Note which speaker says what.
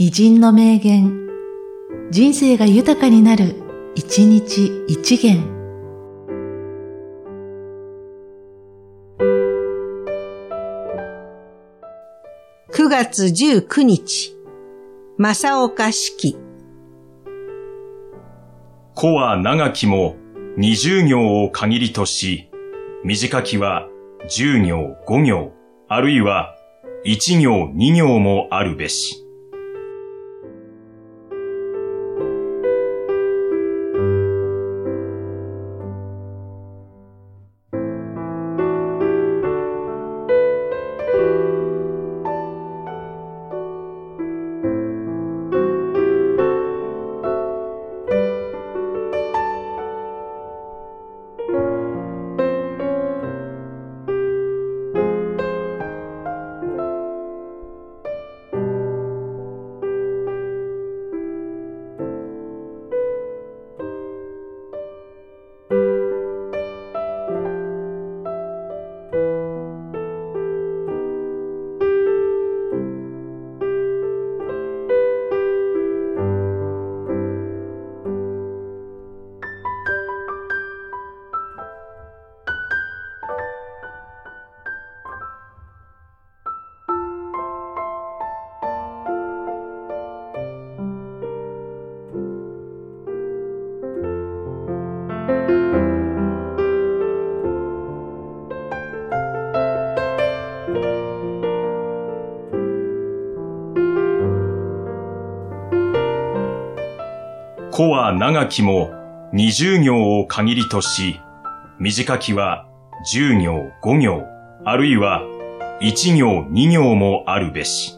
Speaker 1: 偉人の名言、人生が豊かになる、一日一元。
Speaker 2: 9月19日、正岡式。
Speaker 3: 子は長きも二十行を限りとし、短きは十行五行、あるいは一行二行もあるべし。子は長きも二十行を限りとし、短きは十行五行、あるいは一行二行もあるべし。